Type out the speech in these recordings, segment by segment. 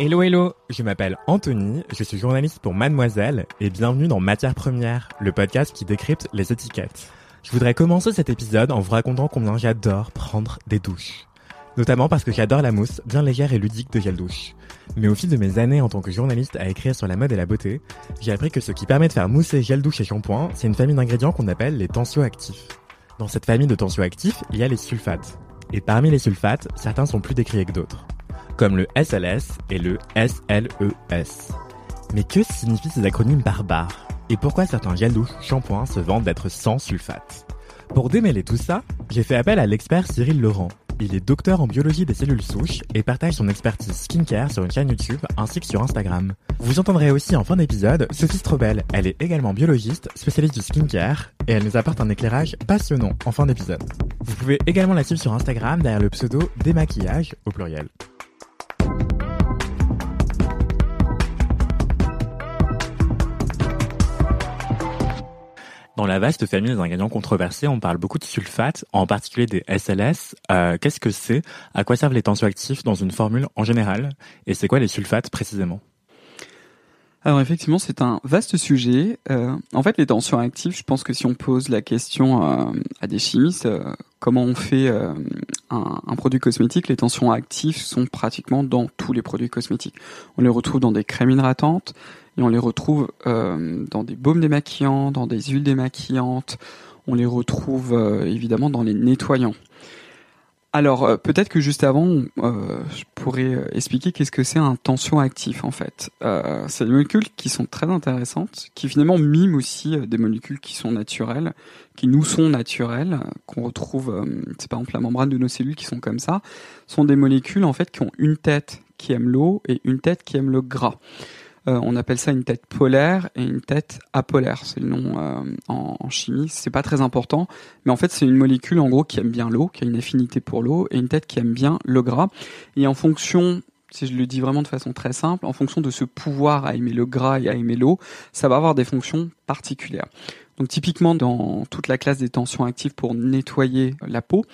Hello hello, je m'appelle Anthony, je suis journaliste pour Mademoiselle et bienvenue dans Matière Première, le podcast qui décrypte les étiquettes. Je voudrais commencer cet épisode en vous racontant combien j'adore prendre des douches. Notamment parce que j'adore la mousse bien légère et ludique de gel douche. Mais au fil de mes années en tant que journaliste à écrire sur la mode et la beauté, j'ai appris que ce qui permet de faire mousser gel douche et shampoing, c'est une famille d'ingrédients qu'on appelle les tensioactifs. Dans cette famille de tensioactifs, il y a les sulfates. Et parmi les sulfates, certains sont plus décriés que d'autres comme le SLS et le SLES. E Mais que signifient ces acronymes barbares? Et pourquoi certains gels douche shampoings se vendent d'être sans sulfate? Pour démêler tout ça, j'ai fait appel à l'expert Cyril Laurent. Il est docteur en biologie des cellules souches et partage son expertise skincare sur une chaîne YouTube ainsi que sur Instagram. Vous entendrez aussi en fin d'épisode Sophie Strobel. Elle est également biologiste, spécialiste du skincare et elle nous apporte un éclairage passionnant en fin d'épisode. Vous pouvez également la suivre sur Instagram derrière le pseudo démaquillage au pluriel. Dans la vaste famille des ingrédients controversés, on parle beaucoup de sulfates, en particulier des SLS. Euh, Qu'est-ce que c'est? À quoi servent les tensioactifs dans une formule en général? Et c'est quoi les sulfates précisément? Alors effectivement, c'est un vaste sujet. Euh, en fait, les tensions actives, je pense que si on pose la question euh, à des chimistes, euh, comment on fait un, un, produit cosmétique, les tensions actives sont pratiquement dans tous les produits cosmétiques. On les retrouve dans des crèmes hydratantes, et on les retrouve dans des baumes démaquillants, dans des huiles démaquillantes, on les retrouve évidemment dans les nettoyants. Alors euh, peut-être que juste avant, je pourrais expliquer qu'est-ce que c'est un tension actif en fait. c'est des molécules qui sont très intéressantes, qui finalement miment aussi des molécules qui sont naturelles, qui nous sont naturelles, qu'on retrouve, c'est par exemple la membrane de nos cellules qui sont comme ça, sont des molécules en fait qui ont une tête qui aime l'eau et une tête qui aime le gras. Euh, on appelle ça une tête polaire et une tête apolaire. C'est le nom euh, en, en, chimie. C'est pas très important, mais en fait c'est une molécule en gros qui aime bien l'eau, qui a une affinité pour l'eau, et une tête qui aime bien le gras. Et en fonction si je le dis vraiment de façon très simple, en fonction de ce pouvoir à aimer le gras et à aimer l'eau, ça va avoir des fonctions particulières. Donc typiquement dans toute la classe des tensions actives pour nettoyer la peau,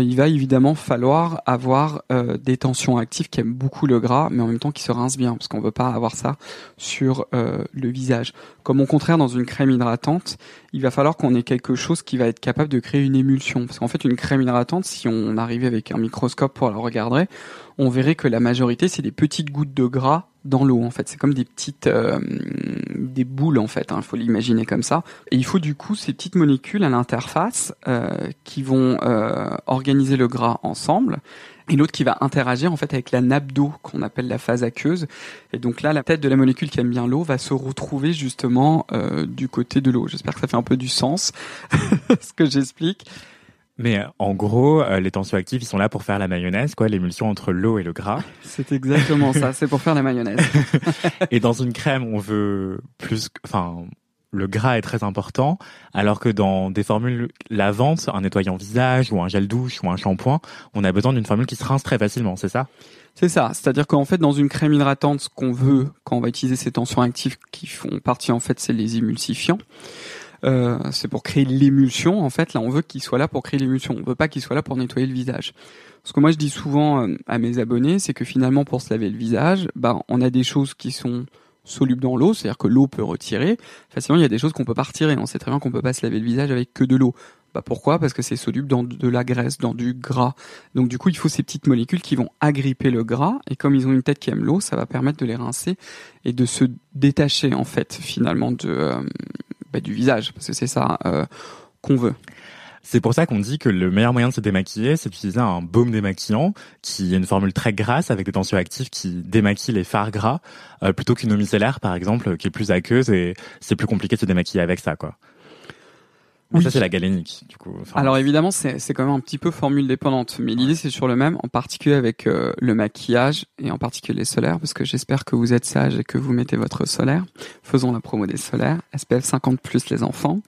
il va évidemment falloir avoir euh, des tensions actives qui aiment beaucoup le gras, mais en même temps qui se rincent bien, parce qu'on ne veut pas avoir ça sur euh, le visage. Comme au contraire, dans une crème hydratante, il va falloir qu'on ait quelque chose qui va être capable de créer une émulsion. Parce qu'en fait, une crème hydratante, si on arrivait avec un microscope pour la regarder, on verrait que la majorité, c'est des petites gouttes de gras dans l'eau en fait. C'est comme des petites euh, des boules en fait. Il hein, faut l'imaginer comme ça. Et il faut du coup ces petites molécules à l'interface euh, qui vont euh, organiser le gras ensemble. Et l'autre qui va interagir en fait avec la nappe d'eau qu'on appelle la phase aqueuse. Et donc là, la tête de la molécule qui aime bien l'eau va se retrouver justement euh, du côté de l'eau. J'espère que ça fait un peu du sens ce que j'explique. Mais euh, en gros, euh, les tensioactifs, ils sont là pour faire la mayonnaise, quoi, l'émulsion entre l'eau et le gras. C'est exactement ça, c'est pour faire la mayonnaise. et dans une crème, on veut plus, enfin, le gras est très important, alors que dans des formules lavantes, un nettoyant visage ou un gel douche ou un shampoing, on a besoin d'une formule qui se rince très facilement, c'est ça? C'est ça, c'est-à-dire qu'en fait, dans une crème hydratante, ce qu'on veut quand on va utiliser ces tensions actifs qui font partie, en fait, c'est les émulsifiants. Euh, c'est pour créer l'émulsion. En fait, là, on veut qu'il soit là pour créer l'émulsion. On veut pas qu'il soit là pour nettoyer le visage. Ce que moi je dis souvent euh, à mes abonnés, c'est que finalement, pour se laver le visage, bah, on a des choses qui sont solubles dans l'eau, c'est-à-dire que l'eau peut retirer. Facilement, il y a des choses qu'on peut pas retirer. On sait très bien qu'on peut pas se laver le visage avec que de l'eau. Bah pourquoi? Parce que c'est soluble dans de la graisse, dans du gras. Donc du coup, il faut ces petites molécules qui vont agripper le gras et comme ils ont une tête qui aime l'eau, ça va permettre de les rincer et de se détacher en fait finalement de euh, bah, du visage, parce que c'est ça euh, qu'on veut. C'est pour ça qu'on dit que le meilleur moyen de se démaquiller, c'est d'utiliser un baume démaquillant, qui est une formule très grasse avec des tensioactifs qui démaquillent les fards gras, euh, plutôt qu'une eau micellaire, par exemple, qui est plus aqueuse et c'est plus compliqué de se démaquiller avec ça, quoi. Oui. Ça, c'est la galénique, du coup. Alors évidemment, c'est, c'est quand même un petit peu formule dépendante, mais l'idée c'est sur le même, en particulier avec euh, le maquillage et en particulier les solaires, parce que j'espère que vous êtes sage et que vous mettez votre solaire. Faisons la promo des solaires, SPF 50 plus les enfants.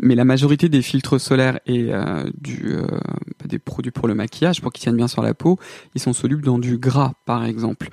Mais la majorité des filtres solaires et euh, du, euh, des produits pour le maquillage, pour qu'ils tiennent bien sur la peau, ils sont solubles dans du gras, par exemple.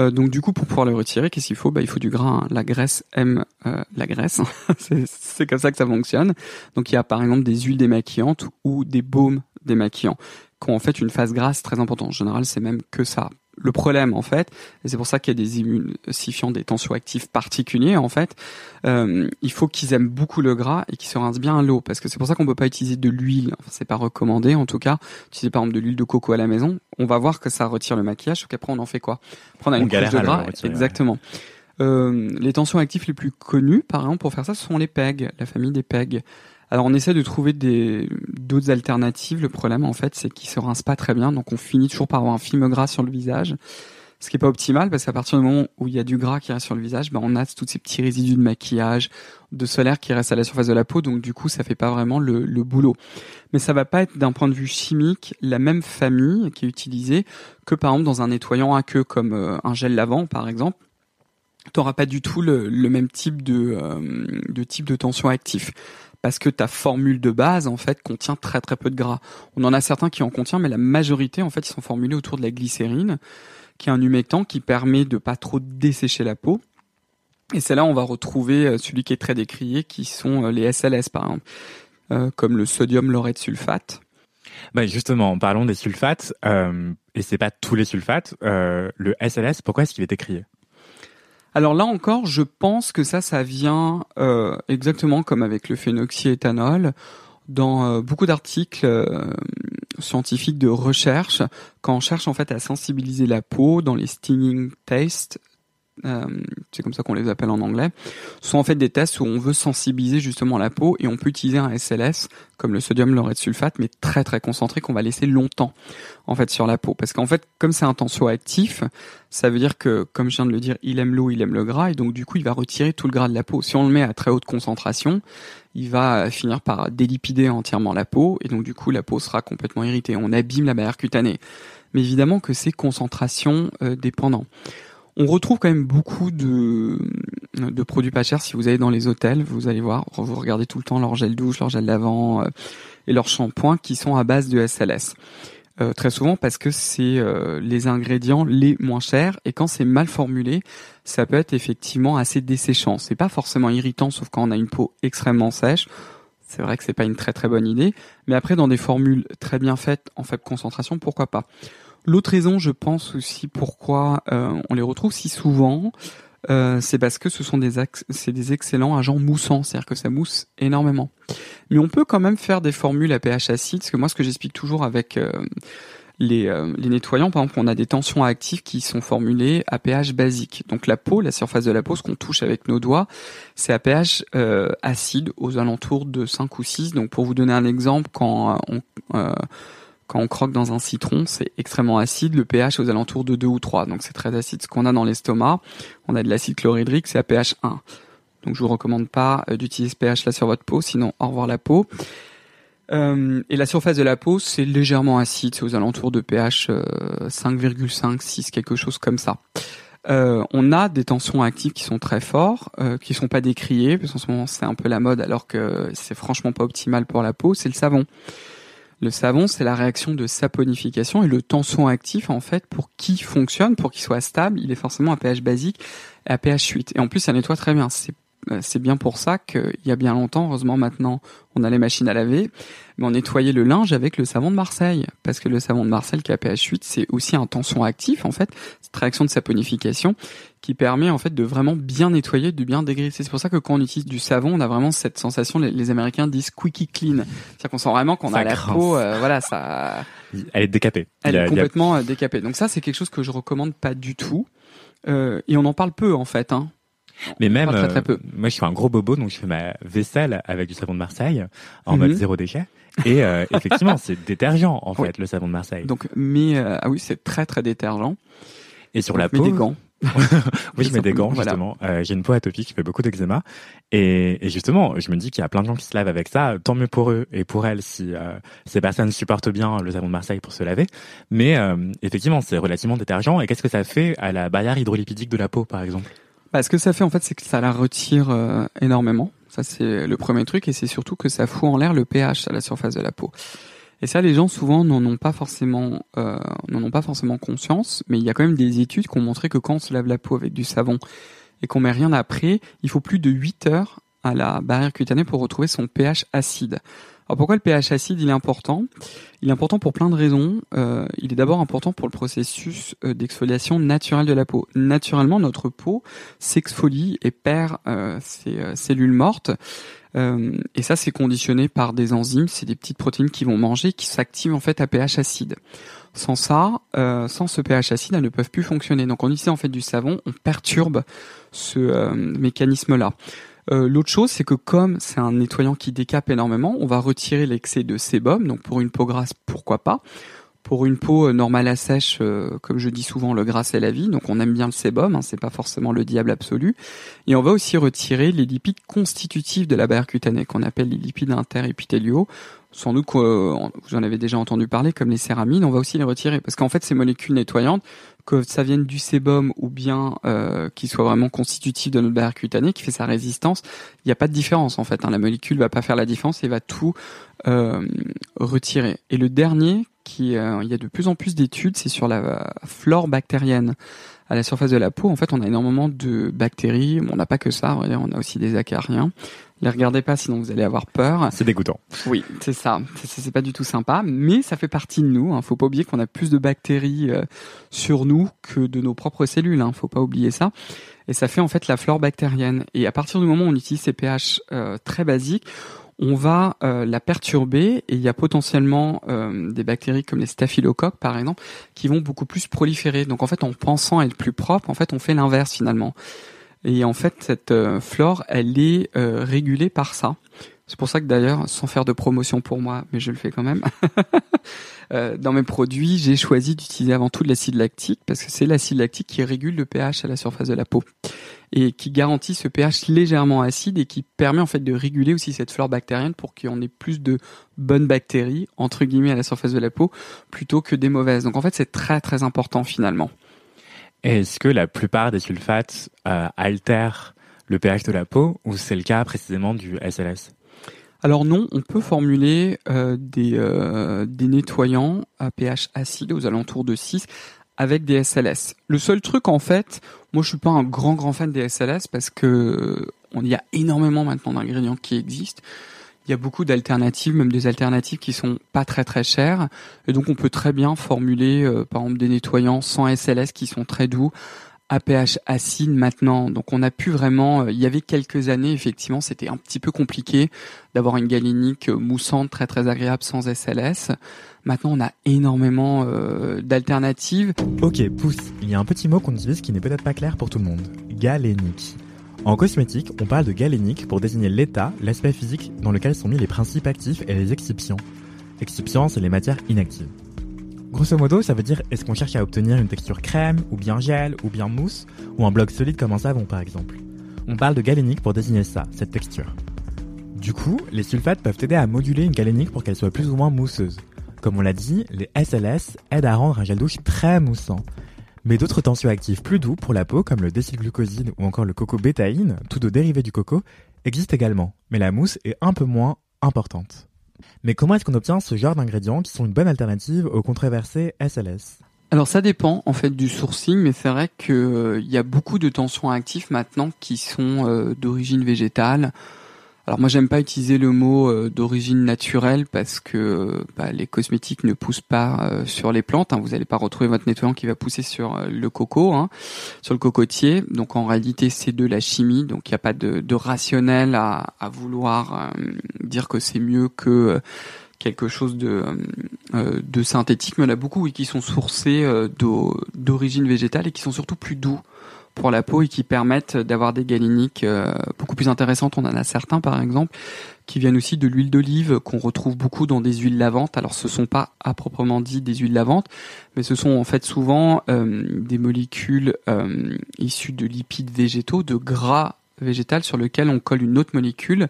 Euh, donc du coup, pour pouvoir le retirer, qu'est-ce qu'il faut? Bah, Il faut du gras. La graisse aime euh, la graisse. c'est comme ça que ça fonctionne. Donc il y a par exemple des huiles démaquillantes ou des baumes démaquillants qui ont en fait une phase grasse très importante. En général, c'est même que ça. Le problème, en fait, et c'est pour ça qu'il y a des émulsifiants, des tensioactifs particuliers, en fait, euh, il faut qu'ils aiment beaucoup le gras et qu'ils se rincent bien à l'eau, parce que c'est pour ça qu'on peut pas utiliser de l'huile. Enfin, c'est pas recommandé, en tout cas. Utiliser par exemple de l'huile de coco à la maison, on va voir que ça retire le maquillage, sauf qu'après on en fait quoi? Prendre une couche de gras, exactement. Euh, les les plus connus, par exemple, pour faire ça, ce sont les PEG, la famille des PEG. Alors on essaie de trouver des d'autres alternatives. Le problème en fait, c'est qu'ils se rincent pas très bien, donc on finit toujours par avoir un film gras sur le visage, ce qui est pas optimal parce qu'à partir du moment où il y a du gras qui reste sur le visage, ben on a tous ces petits résidus de maquillage, de solaire qui restent à la surface de la peau, donc du coup ça fait pas vraiment le, le boulot. Mais ça va pas être d'un point de vue chimique la même famille qui est utilisée que par exemple dans un nettoyant à queue comme euh, un gel lavant par exemple t'auras pas du tout le, le même type de, euh, de type de tension actif parce que ta formule de base en fait contient très très peu de gras. On en a certains qui en contient, mais la majorité en fait ils sont formulés autour de la glycérine, qui est un humectant qui permet de pas trop dessécher la peau. Et c'est là on va retrouver euh, celui qui est très décrié, qui sont euh, les SLS par exemple, euh, comme le sodium laureth sulfate. Bah justement, parlons des sulfates, euh, et c'est pas tous les sulfates. Le SLS, pourquoi est-ce qu'il est décrié? Alors là encore, je pense que ça, ça vient euh, exactement comme avec le phénoxyéthanol. Dans euh, beaucoup d'articles euh, scientifiques de recherche, quand on cherche en fait à sensibiliser la peau dans les stinging tests, euh, c'est comme ça qu'on les appelle en anglais, sont en fait des tests où on veut sensibiliser justement la peau et on peut utiliser un SLS comme le sodium laureth sulfate, mais très très concentré qu'on va laisser longtemps en fait sur la peau. Parce qu'en fait, comme c'est un tensioactif, ça veut dire que, comme je viens de le dire, il aime l'eau, il aime le gras, et donc du coup, il va retirer tout le gras de la peau. Si on le met à très haute concentration, il va finir par délipider entièrement la peau, et donc du coup, la peau sera complètement irritée. On abîme la barrière cutanée. Mais évidemment que c'est concentration euh, dépendant. On retrouve quand même beaucoup de, produits pas chers. Si vous allez dans les hôtels, vous allez voir, vous regardez tout le temps leur gel douche, leur gel d'avant euh, et leur shampoing qui sont à base de SLS. Euh, très souvent parce que c'est euh, les ingrédients les moins chers et quand c'est mal formulé, ça peut être effectivement assez desséchant. C'est pas forcément irritant, sauf quand on a une peau extrêmement sèche. C'est vrai que c'est pas une très très bonne idée, mais après dans des formules très bien faites en faible concentration, pourquoi pas? L'autre raison, je pense aussi, pourquoi euh, on les retrouve si souvent, euh, c'est parce que ce sont des, c'est des excellents agents moussants, c'est-à-dire que ça mousse énormément. Mais on peut quand même faire des formules à pH acide, parce que moi, ce que j'explique toujours avec euh, les, les, nettoyants, par exemple, on a des tensions actives qui sont formulées à pH basique. Donc la peau, la surface de la peau, ce qu'on touche avec nos doigts, c'est à pH acide, aux alentours de 5 ou 6. Donc pour vous donner un exemple, quand on quand on croque dans un citron, c'est extrêmement acide. Le pH est aux alentours de 2 ou 3, donc c'est très acide. Ce qu'on a dans l'estomac, on a de l'acide chlorhydrique, c'est à pH 1. Donc je vous recommande pas euh, d'utiliser ce pH là sur votre peau, sinon au revoir la peau. Euh, et la surface de la peau, c'est légèrement acide, c'est aux alentours de pH 5,5, 6, quelque chose comme ça. Euh, on a des tensions actives qui sont très forts, euh, qui sont pas décriées, parce qu'en ce moment c'est un peu la mode, alors que c'est franchement pas optimal pour la peau. C'est le savon. Le savon, c'est la réaction de saponification et le tension actif, en fait, pour qu'il fonctionne, pour qu'il soit stable, il est forcément à pH basique et à pH 8. Et en plus, ça nettoie très bien. C'est bien pour ça qu'il y a bien longtemps, heureusement maintenant, on a les machines à laver, mais on nettoyait le linge avec le savon de Marseille. Parce que le savon de Marseille qui a pH 8, c'est aussi un tension actif, en fait, cette réaction de saponification qui permet en fait de vraiment bien nettoyer, de bien dégraisser. C'est pour ça que quand on utilise du savon, on a vraiment cette sensation, les, Américains disent squeaky clean. C'est-à-dire qu'on sent vraiment qu'on a la peau, euh, voilà, ça... Elle est décapée. Elle est complètement euh, décapée. Donc ça, c'est quelque chose que je recommande pas du tout. Euh, et on en parle peu en fait. Hein. Mais même, très, peu. moi, je suis un gros bobo, donc je fais ma vaisselle avec du savon de Marseille en mode mhm. zéro déchet. Et effectivement, c'est détergent en fait le savon de Marseille. Donc, mais ah oui, c'est très très détergent. Et sur la peau, des gants. oui, je mets des gants justement. Euh, j'ai une peau atopique qui fait beaucoup d'eczéma et, et, justement, je me dis qu'il y a plein de gens qui se lavent avec ça. Tant mieux pour eux et pour elles si euh, ces personnes supportent bien le savon de Marseille pour se laver. Mais euh, effectivement, c'est relativement détergent. Et qu'est-ce que ça fait à la barrière hydrolipidique de la peau, par exemple? Bah, Ce que ça fait en fait, c'est que ça la retire euh, énormément. Ça, c'est le premier truc, et c'est surtout que ça fout en l'air le pH à la surface de la peau. Et ça, les gens souvent n'en ont pas forcément, euh, n'en ont pas forcément conscience, mais il y a quand même des études qui ont montré que quand on se lave la peau avec du savon et qu'on met rien après, il faut plus de 8 heures à la barrière cutanée pour retrouver son pH acide. Alors pourquoi le pH acide il est important? Il est important pour plein de raisons. Euh, il est d'abord important pour le processus euh, d'exfoliation naturelle de la peau. Naturellement, notre peau s'exfolie et perd euh, ses cellules mortes. et ça, c'est conditionné par des enzymes, c'est des petites protéines qui vont manger, qui s'activent en fait à pH acide. Sans ça, sans ce pH acide, elles ne peuvent plus fonctionner. Donc on utilise en fait du savon, on perturbe ce mécanisme-là. Euh, l'autre chose, c'est que comme c'est un nettoyant qui décape énormément, on va retirer l'excès de sébum. Donc pour une peau grasse, pourquoi pas pour une peau euh, normale à sèche, euh, comme je dis souvent, le gras c'est la vie, donc on aime bien le sébum, hein, c'est pas forcément le diable absolu. Et on va aussi retirer les lipides constitutifs de la barrière cutanée, qu'on appelle les lipides interépithéliaux. Sans doute que vous en avez déjà entendu parler, comme les céramines, on va aussi les retirer, parce qu'en fait ces molécules nettoyantes, que ça vienne du sébum ou bien euh, qu'il soit vraiment constitutif de notre barrière cutanée, qui fait sa résistance, il n'y a pas de différence en fait. Hein. La molécule va pas faire la différence et va tout euh, retirer. Et le dernier, qui euh, il y a de plus en plus d'études, c'est sur la flore bactérienne à la surface de la peau. En fait, on a énormément de bactéries. on n'a pas que ça, on a aussi des acariens. Les regardez pas, sinon vous allez avoir peur. C'est dégoûtant. Oui, c'est ça. C'est pas du tout sympa, mais ça fait partie de nous. Hein. Faut pas oublier qu'on a plus de bactéries euh, sur nous que de nos propres cellules. Hein. Faut pas oublier ça. Et ça fait en fait la flore bactérienne. Et à partir du moment où on utilise ces pH euh, très basiques, on va euh, la perturber et il y a potentiellement des bactéries comme les staphylocoques par exemple qui vont beaucoup plus proliférer. Donc en fait en pensant être plus propre, en fait on fait l'inverse finalement. Et en fait, cette euh, flore, elle est euh, régulée par ça. C'est pour ça que d'ailleurs, sans faire de promotion pour moi, mais je le fais quand même, euh, dans mes produits, j'ai choisi d'utiliser avant tout de l'acide lactique parce que c'est l'acide lactique qui régule le pH à la surface de la peau et qui garantit ce pH légèrement acide et qui permet en fait de réguler aussi cette flore bactérienne pour qu'on ait plus de bonnes bactéries entre guillemets à la surface de la peau plutôt que des mauvaises. Donc en fait, c'est très très important finalement. Est-ce que la plupart des sulfates euh, altèrent le pH de la peau ou c'est le cas précisément du SLS alors non, on peut formuler euh, des, euh, des nettoyants à pH acide aux alentours de 6 avec des SLS. Le seul truc en fait, moi je suis pas un grand grand fan des SLS parce que on y a énormément maintenant d'ingrédients qui existent il y a beaucoup d'alternatives, même des alternatives qui sont pas très très chères. Et donc on peut très bien formuler, euh, par exemple, des nettoyants sans SLS qui sont très doux, à pH acide maintenant. Donc on a pu vraiment, euh, il y avait quelques années, effectivement, c'était un petit peu compliqué d'avoir une galénique euh, moussante très très agréable sans SLS. Maintenant, on a énormément d'alternatives. Ok, pouce. Il y a un petit mot qu'on utilise qui n'est peut-être pas clair pour tout le monde. Galénique. En cosmétique, on parle de galénique pour désigner l'état, l'aspect physique dans lequel sont mis les principes actifs et les excipients. Excipients, c'est les matières inactives. Grosso modo, ça veut dire est-ce qu'on cherche à obtenir une texture crème, ou bien gel, ou bien mousse, ou un bloc solide comme un savon par exemple? On parle de galénique pour désigner ça, cette texture. Du coup, les sulfates peuvent aider à moduler une galénique pour qu'elle soit plus ou moins mousseuse. Comme on l'a dit, les SLS aident à rendre un gel douche très moussant, mais d'autres tensioactifs plus doux pour la peau, comme le décylglucoside ou encore le coco bétaïne, tous deux dérivés du coco, existent également, mais la mousse est un peu moins importante. Mais comment est-ce qu'on obtient ce genre d'ingrédients qui sont une bonne alternative aux controversés SLS alors ça dépend en fait du sourcing, mais c'est vrai qu'il euh, y a beaucoup de tensions actifs maintenant qui sont euh, d'origine végétale, alors moi j'aime pas utiliser le mot euh, d'origine naturelle parce que bah, les cosmétiques ne poussent pas euh, sur les plantes. Hein. Vous n'allez pas retrouver votre nettoyant qui va pousser sur euh, le coco, hein, sur le cocotier. Donc en réalité c'est de la chimie. Donc il n'y a pas de, rationnel à, vouloir dire que c'est mieux que quelque chose de, de synthétique. Mais il y en a beaucoup qui sont sourcés d'origine végétale et qui sont surtout plus doux pour la peau et qui permettent d'avoir des galéniques euh, beaucoup plus intéressantes. On en a certains par exemple qui viennent aussi de l'huile d'olive qu'on retrouve beaucoup dans des huiles lavantes. Alors ce sont pas à proprement dit des huiles lavantes, mais ce sont en fait souvent euh, des molécules euh, issues de lipides végétaux, de gras végétal sur lequel on colle une autre molécule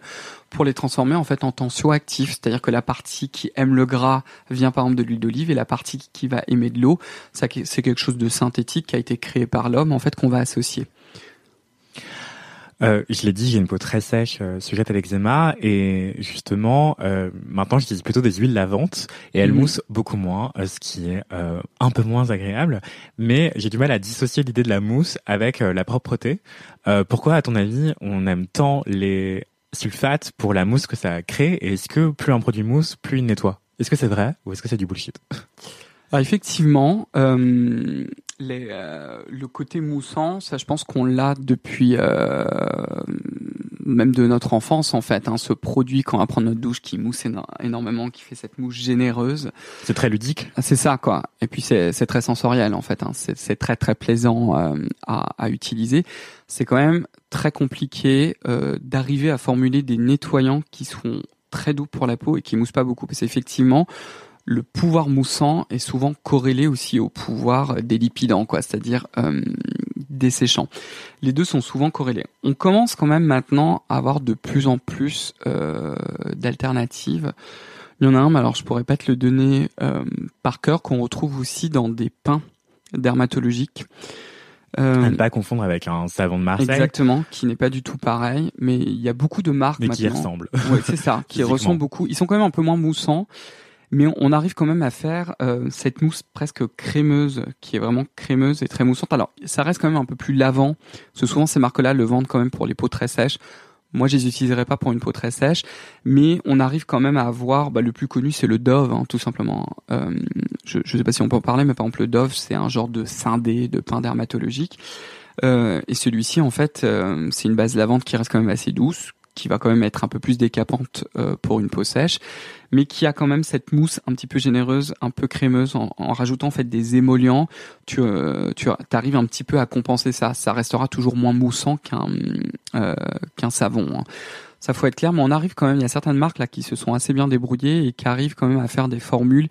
pour les transformer en fait en tensioactifs. C'est-à-dire que la partie qui aime le gras vient par exemple de l'huile d'olive et la partie qui va aimer de l'eau, c'est quelque chose de synthétique qui a été créé par l'homme en fait qu'on va associer. Euh, je l'ai dit, j'ai une peau très sèche, euh, sujette à l'eczéma, et justement, euh, maintenant j'utilise plutôt des huiles lavantes, et elles mhm. moussent beaucoup moins, euh, ce qui est euh, un peu moins agréable, mais j'ai du mal à dissocier l'idée de la mousse avec la propreté. pourquoi, à ton avis, on aime tant les sulfate pour la mousse que ça crée Et est-ce que plus un produit mousse, plus il nettoie? Est-ce que c'est vrai ou est-ce que c'est du bullshit? Alors effectivement, euh, les, euh, le côté moussant, ça je pense qu'on l'a depuis euh, même de notre enfance en fait. Hein, ce produit quand on va prendre notre douche qui mousse énormément, qui fait cette mousse généreuse. C'est très ludique. Ah, c'est ça quoi. Et puis c'est très sensoriel en fait. Hein. C'est très très plaisant euh, à, à, utiliser. C'est quand même très compliqué euh, d'arriver à formuler des nettoyants qui sont très doux pour la peau et qui moussent pas beaucoup. Parce qu'effectivement, le pouvoir moussant est souvent corrélé aussi au pouvoir des lipidants, quoi, c'est-à-dire euh, desséchants. Les deux sont souvent corrélés. On commence quand même maintenant à avoir de plus en plus euh, d'alternatives. Il y en a un, mais alors je pourrais pas te le donner euh, par cœur, qu'on retrouve aussi dans des pains dermatologiques. Euh, à ne pas confondre avec un savon de Marseille. Exactement, qui n'est pas du tout pareil, mais il y a beaucoup de marques mais maintenant. qui ressemblent. Oui, c'est ça, qui ressemblent beaucoup. Ils sont quand même un peu moins moussants, mais on arrive quand même à faire euh, cette mousse presque crémeuse, qui est vraiment crémeuse et très moussante. Alors, ça reste quand même un peu plus lavant, parce souvent ces marques-là le vendent quand même pour les peaux très sèches. Moi, je les utiliserai pas pour une peau très sèche, mais on arrive quand même à avoir, bah, le plus connu, c'est le Dove, hein, tout simplement. Euh, je ne sais pas si on peut en parler, mais par exemple, le Dove, c'est un genre de scindé de pain dermatologique. Euh, et celui-ci, en fait, euh, c'est une base lavante qui reste quand même assez douce, qui va quand même être un peu plus décapante euh, pour une peau sèche, mais qui a quand même cette mousse un petit peu généreuse, un peu crémeuse, en, rajoutant en fait des émollients. Tu, euh, tu arrives un petit peu à compenser ça. Ça restera toujours moins moussant qu'un euh, savon. Hein. Ça faut être clair, mais on arrive quand même. Il y a certaines marques là qui se sont assez bien débrouillées et qui arrivent quand même à faire des formules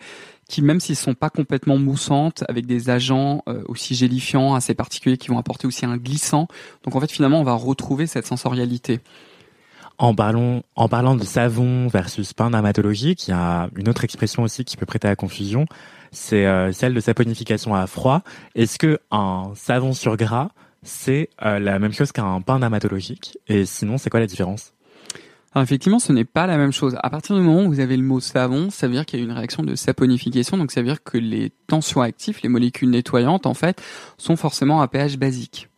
qui, même s'ils sont pas complètement moussantes, avec des agents aussi gélifiants assez particuliers qui vont apporter aussi un glissant. Donc en fait, finalement, on va retrouver cette sensorialité. En parlant, de savon versus pain dermatologique, il y a une autre expression aussi qui peut prêter à confusion, c'est euh, celle de saponification à froid. Est-ce que un savon sur gras, c'est euh, la même chose qu'un pain dermatologique? Et sinon, c'est quoi la différence? Alors effectivement, ce n'est pas la même chose. À partir du moment où vous avez le mot savon, ça veut dire qu'il y a une réaction de saponification, donc ça veut dire que les tensions actifs, les molécules nettoyantes, en fait, sont forcément à pH basique.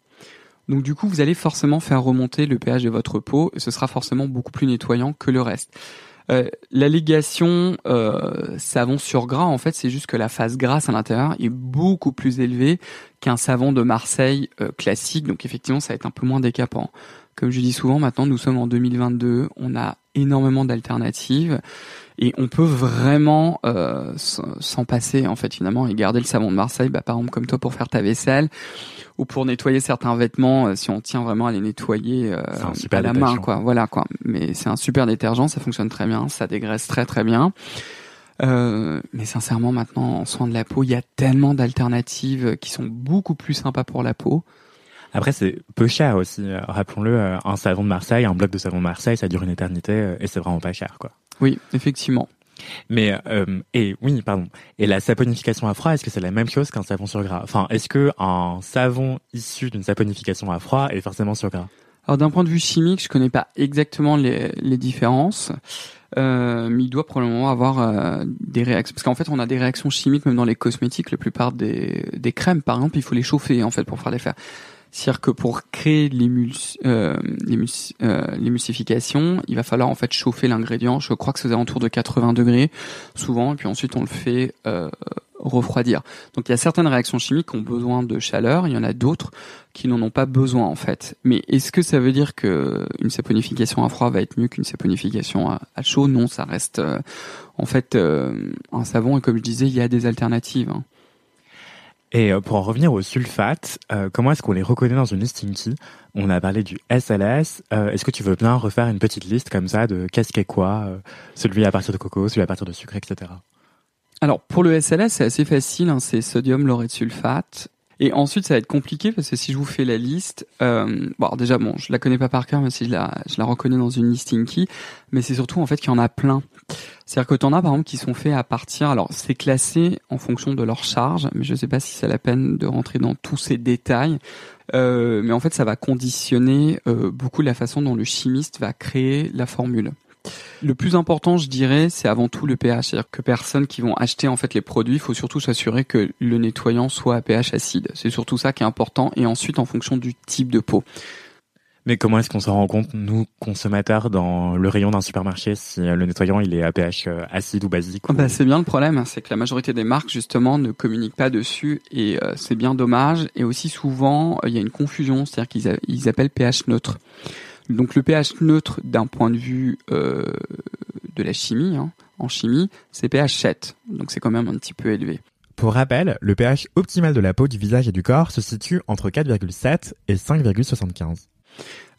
Donc du coup, vous allez forcément faire remonter le pH de votre peau et ce sera forcément beaucoup plus nettoyant que le reste. Euh, L'allégation euh, savon sur gras, en fait, c'est juste que la phase grasse à l'intérieur est beaucoup plus élevée qu'un savon de Marseille euh, classique. Donc effectivement, ça va être un peu moins décapant. Comme je dis souvent, maintenant, nous sommes en 2022, on a énormément d'alternatives et on peut vraiment euh, s'en passer en fait finalement et garder le savon de Marseille, bah, par exemple comme toi pour faire ta vaisselle ou pour nettoyer certains vêtements euh, si on tient vraiment à les nettoyer euh, à la main quoi voilà quoi mais c'est un super détergent ça fonctionne très bien ça dégraisse très très bien euh, mais sincèrement maintenant en soins de la peau il y a tellement d'alternatives qui sont beaucoup plus sympas pour la peau après, c'est peu cher aussi. Rappelons-le, un savon de Marseille, un bloc de savon de Marseille, ça dure une éternité et c'est vraiment pas cher, quoi. Oui, effectivement. Mais euh, et oui, pardon. Et la saponification à froid, est-ce que c'est la même chose qu'un savon sur gras? Enfin, est-ce que un savon issu d'une saponification à froid est forcément sur gras? Alors d'un point de vue chimique, je connais pas exactement les, les différences. Euh, mais il doit probablement avoir euh, des réactions parce qu'en fait on a des réactions chimiques même dans les cosmétiques la plupart des, des crèmes par exemple il faut les chauffer en fait pour faire les faire c'est-à-dire que pour créer euh, l'émulsification, il va falloir en fait chauffer l'ingrédient. Je crois que c'est aux alentours de 80 degrés souvent, et puis ensuite on le fait euh, refroidir. Donc il y a certaines réactions chimiques qui ont besoin de chaleur, il y en a d'autres qui n'en ont pas besoin en fait. Mais est-ce que ça veut dire que une saponification à froid va être mieux qu'une saponification à, chaud? Non, ça reste euh, en fait un savon et comme je disais, il y a des alternatives. Hein. Et euh, pour en revenir aux sulfates, euh, comment est-ce qu'on les reconnaît dans une listing key On a parlé du SLS. Euh, est-ce que tu veux bien refaire une petite liste comme ça de qu'est-ce qu'est quoi Celui à partir de coco, celui à partir de sucre, etc. Alors pour le SLS, c'est assez facile. Hein, c'est sodium laureth sulfate. Et ensuite, ça va être compliqué parce que si je vous fais la liste, euh, bon, déjà, bon, je la connais pas par cœur, mais si je la, je la reconnais dans une listing key, mais c'est surtout en fait qu'il y en a plein. C'est-à-dire que tu en as par exemple qui sont faits à partir, alors c'est classé en fonction de leur charge, mais je sais pas si c'est la peine de rentrer dans tous ces détails. Euh, mais en fait, ça va conditionner euh, beaucoup la façon dont le chimiste va créer la formule. Le plus important, je dirais, c'est avant tout le pH. C'est-à-dire que personnes qui vont acheter en fait les produits, il faut surtout s'assurer que le nettoyant soit à pH acide. C'est surtout ça qui est important. Et ensuite, en fonction du type de peau. Mais comment est-ce qu'on se rend compte, nous, consommateurs, dans le rayon d'un supermarché, si le nettoyant il est à pH euh, acide ou basique bah, C'est bien le problème, c'est que la majorité des marques, justement, ne communiquent pas dessus et euh, c'est bien dommage. Et aussi souvent, il y a une confusion, c'est-à-dire qu'ils ils appellent pH neutre. Donc le pH neutre, d'un point de vue euh, de la chimie, hein, en chimie, c'est pH 7. Donc c'est quand même un petit peu élevé. Pour rappel, le pH optimal de la peau, du visage et du corps se situe entre 4,7 et 5,75.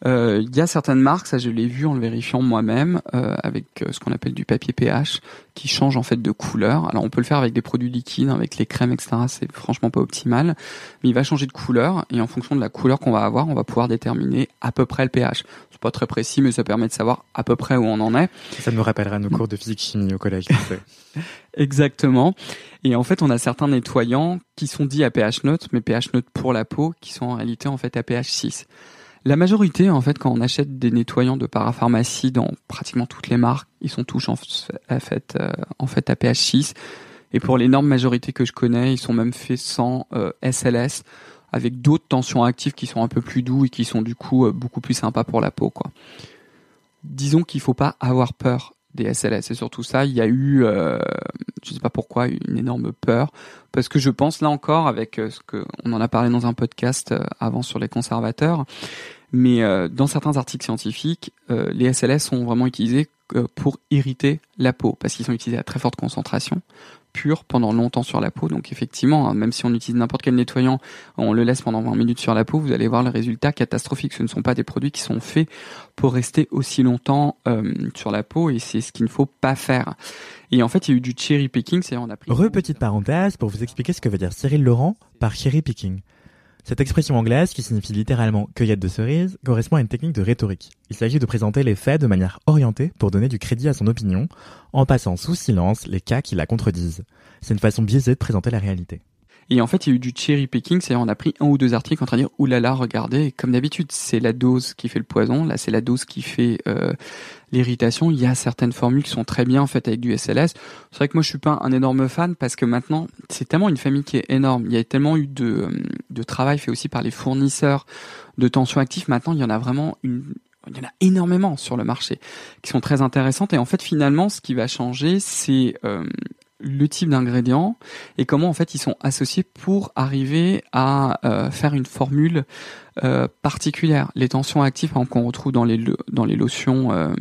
Euh, il y a certaines marques, ça je l'ai vu en le vérifiant moi-même, euh, avec euh, ce qu'on appelle du papier pH, qui change en fait de couleur. Alors on peut le faire avec des produits liquides, avec les crèmes, etc. C'est franchement pas optimal, mais il va changer de couleur et en fonction de la couleur qu'on va avoir, on va pouvoir déterminer à peu près le pH. C'est pas très précis, mais ça permet de savoir à peu près où on en est. Ça nous rappellera nos cours de physique chimie au collège. Exactement. Et en fait, on a certains nettoyants qui sont dits à pH neutre, mais pH neutre pour la peau, qui sont en réalité en fait à pH 6. La majorité, en fait, quand on achète des nettoyants de parapharmacie dans pratiquement toutes les marques, ils sont tous en fait, euh, en à pH 6. Et pour l'énorme majorité que je connais, ils sont même faits sans SLS, euh, avec d'autres tensions actives qui sont un peu plus doux et qui sont du coup euh, beaucoup plus sympas pour la peau. Quoi. Disons qu'il faut pas avoir peur des SLS. Et surtout ça, il y a eu, euh, je sais pas pourquoi, une énorme peur, parce que je pense là encore, avec ce que on en a parlé dans un podcast avant sur les conservateurs, mais euh, dans certains articles scientifiques, euh, les SLS sont vraiment utilisés euh, pour irriter la peau, parce qu'ils sont utilisés à très forte concentration, pure, pendant longtemps sur la peau. Donc effectivement, hein, même si on utilise n'importe quel nettoyant, on le laisse pendant 20 minutes sur la peau, vous allez voir le résultat catastrophique. Ce ne sont pas des produits qui sont faits pour rester aussi longtemps sur la peau, et c'est ce qu'il ne faut pas faire. Et en fait, il y a eu du cherry picking, c'est on a pris... Re petite parenthèse pour vous expliquer ce que veut dire Cyril Laurent par cherry picking. Cette expression anglaise, qui signifie littéralement cueillette de cerises, correspond à une technique de rhétorique. Il s'agit de présenter les faits de manière orientée pour donner du crédit à son opinion, en passant sous silence les cas qui la contredisent. C'est une façon biaisée de présenter la réalité. Et en fait, il y a eu du cherry picking, c'est-à-dire on a pris un ou deux articles en train de dire oulala, regardez, comme d'habitude, c'est la dose qui fait le poison, là c'est la dose qui fait euh, l'irritation. Il y a certaines formules qui sont très bien faites avec du SLS. C'est vrai que moi je suis pas un énorme fan parce que maintenant c'est tellement une famille qui est énorme. Il y a tellement eu de, de travail fait aussi par les fournisseurs de tension active. Maintenant, il y en a vraiment une, il y en a énormément sur le marché qui sont très intéressantes et en fait finalement ce qui va changer c'est euh, le type d'ingrédients et comment en fait ils sont associés pour arriver à euh, faire une formule euh, particulière. Les tensions actives qu'on retrouve dans les dans les lotions euh,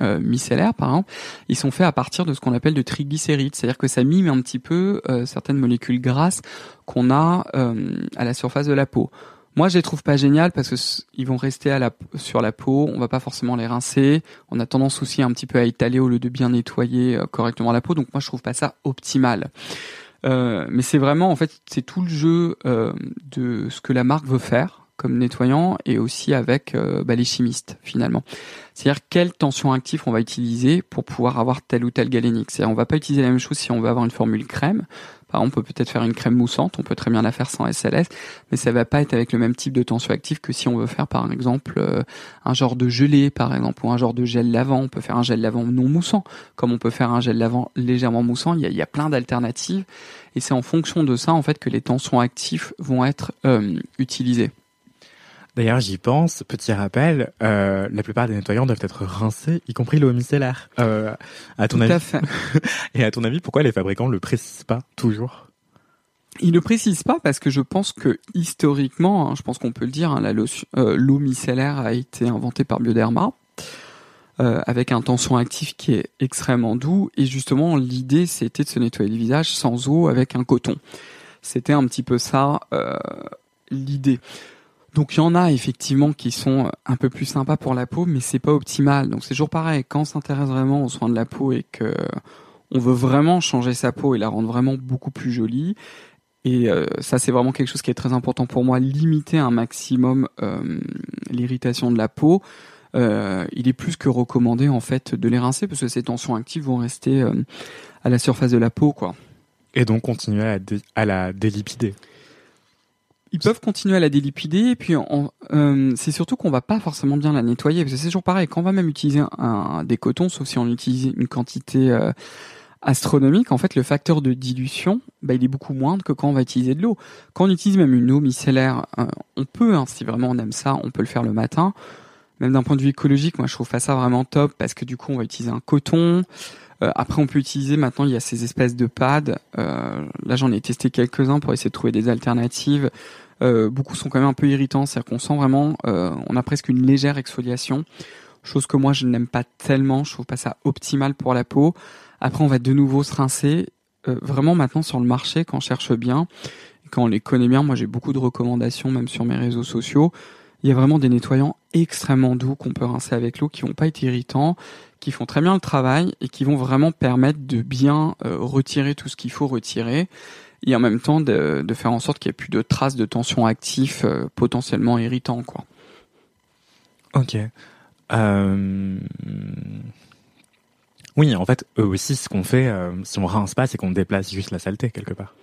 euh, micellaires par exemple, ils sont faits à partir de ce qu'on appelle de triglycérides, c'est-à-dire que ça mime un petit peu certaines molécules grasses qu'on a à la surface de la peau. Moi, je les trouve pas géniales parce que ils vont rester à la, sur la peau. On va pas forcément les rincer. On a tendance aussi un petit peu à étaler au lieu de bien nettoyer euh, correctement la peau. Donc moi, je trouve pas ça optimal. Euh, mais c'est vraiment, en fait, c'est tout le jeu euh, de ce que la marque veut faire comme nettoyant et aussi avec euh, bah, les chimistes finalement. C'est-à-dire quelle tension active on va utiliser pour pouvoir avoir tel ou tel galénique. C'est-à-dire on va pas utiliser la même chose si on veut avoir une formule crème. Par exemple, on peut peut-être faire une crème moussante, on peut très bien la faire sans SLS, mais ça va pas être avec le même type de tension active que si on veut faire par exemple euh, un genre de gelée par exemple ou un genre de gel lavant. On peut faire un gel lavant non moussant, comme on peut faire un gel lavant légèrement moussant. Il y a, plein d'alternatives et c'est en fonction de ça en fait que les tensions actives vont être euh, utilisées. D'ailleurs, j'y pense, petit rappel, euh, la plupart des nettoyants doivent être rincés, y compris l'eau micellaire. Euh, à ton Tout avis... à fait. Et à ton avis, pourquoi les fabricants le précisent pas toujours? Ils ne précisent pas parce que je pense que historiquement, hein, je pense qu'on peut le dire, hein, euh, l'eau micellaire a été inventée par Bioderma. Euh, avec un tension actif qui est extrêmement doux et justement l'idée c'était de se nettoyer le visage sans eau avec un coton. C'était un petit peu ça euh, l'idée. Donc il y en a effectivement qui sont un peu plus sympas pour la peau, mais c'est pas optimal. Donc c'est toujours pareil. Quand on s'intéresse vraiment aux soins de la peau et que on veut vraiment changer sa peau et la rendre vraiment beaucoup plus jolie, et euh, ça c'est vraiment quelque chose qui est très important pour moi, limiter un maximum euh, l'irritation de la peau. Euh, il est plus que recommandé en fait de les rincer parce que ces tensions actives vont rester euh, à la surface de la peau, quoi. Et donc continuer à, à la délipider. Ils peuvent continuer à la délipider, et puis euh, c'est surtout qu'on va pas forcément bien la nettoyer, parce que c'est toujours pareil, quand on va même utiliser un, des cotons, sauf si on utilise une quantité euh, astronomique, en fait, le facteur de dilution, bah, il est beaucoup moindre que quand on va utiliser de l'eau. Quand on utilise même une eau micellaire, euh, on peut, hein, si vraiment on aime ça, on peut le faire le matin. Même d'un point de vue écologique, moi je trouve pas ça vraiment top parce que du coup on va utiliser un coton. Euh, après on peut utiliser, maintenant il y a ces espèces de pads. Euh, là j'en ai testé quelques-uns pour essayer de trouver des alternatives. beaucoup sont quand même un peu irritants, c'est-à-dire qu'on sent vraiment, on a presque une légère exfoliation chose que moi je n'aime pas tellement, je trouve pas ça optimal pour la peau. Après on va de nouveau se rincer. Euh, vraiment maintenant sur le marché, quand on cherche bien, quand on les connaît bien, moi j'ai beaucoup de recommandations même sur mes réseaux sociaux. Il y a vraiment des nettoyants extrêmement doux qu'on peut rincer avec l'eau, qui vont pas être irritants, qui font très bien le travail et qui vont vraiment permettre de bien euh, retirer tout ce qu'il faut retirer et en même temps de, de faire en sorte qu'il n'y ait plus de traces de tension actif euh, potentiellement irritants quoi. Ok. Euh... Oui, en fait, eux aussi, ce qu'on fait, euh, si on rince pas, c'est qu'on déplace juste la saleté quelque part.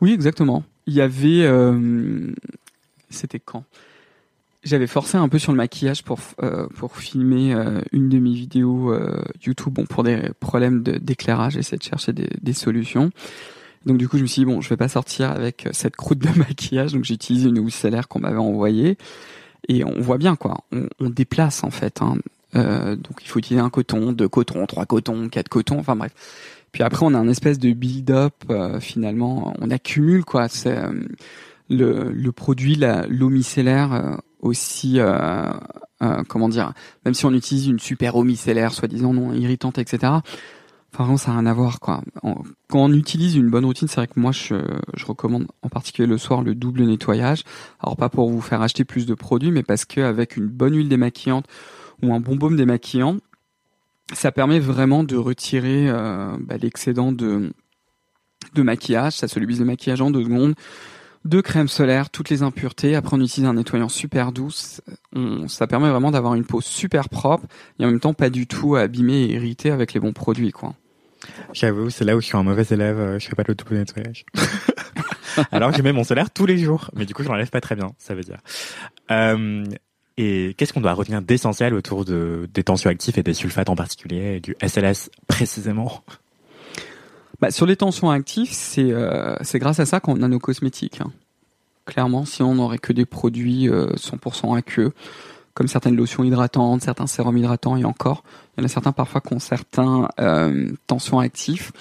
Oui, exactement. Il y avait, c'était quand? J'avais forcé un peu sur le maquillage pour euh, pour filmer euh, une de mes vidéos YouTube, bon pour des problèmes d'éclairage, j'essaie de chercher des, des solutions. Donc du coup, je me suis dit bon, je vais pas sortir avec cette croûte de maquillage, donc j'ai utilisé une housse solaire qu'on m'avait envoyée et on voit bien quoi, on, on déplace en fait. Hein. Euh, donc il faut utiliser un coton, deux cotons, trois cotons, quatre cotons, enfin bref. Puis après on a un espèce de build-up euh, finalement, on accumule quoi. C'est euh, le, le produit, l'eau micellaire euh, aussi, comment dire, même si on utilise une super eau micellaire soi-disant non irritante, etc. Enfin, vraiment, ça n'a rien à voir, quoi. Quand on utilise une bonne routine, c'est vrai que moi, je, je recommande en particulier le soir le double nettoyage. Alors, pas pour vous faire acheter plus de produits, mais parce qu'avec une bonne huile démaquillante ou un bon baume démaquillant, ça permet vraiment de retirer euh, bah, l'excédent de, de maquillage. Ça solubilise le maquillage en deux secondes de crème solaire, toutes les impuretés. Après, on utilise un nettoyant super. On, ça permet vraiment d'avoir une peau super propre et en même temps pas du tout abîmée et irritée avec les bons produits, quoi. J'avoue, c'est là où je suis un mauvais élève. Euh, je fais pas le double nettoyage. Alors, je mets mon solaire tous les jours, mais du coup, je l'enlève pas très bien, ça veut dire. Euh, et qu'est-ce qu'on doit retenir d'essentiel autour de, des tensioactifs et des sulfates en particulier, et du SLS précisément? Bah, sur les tensions actifs, c'est euh, grâce à ça qu'on a nos cosmétiques. Hein. Clairement, si on n'aurait que des produits euh, 100% aqueux, comme certaines lotions hydratantes, certains sérums hydratants et encore, il y en a certains parfois qui ont certains euh, tensions actifs.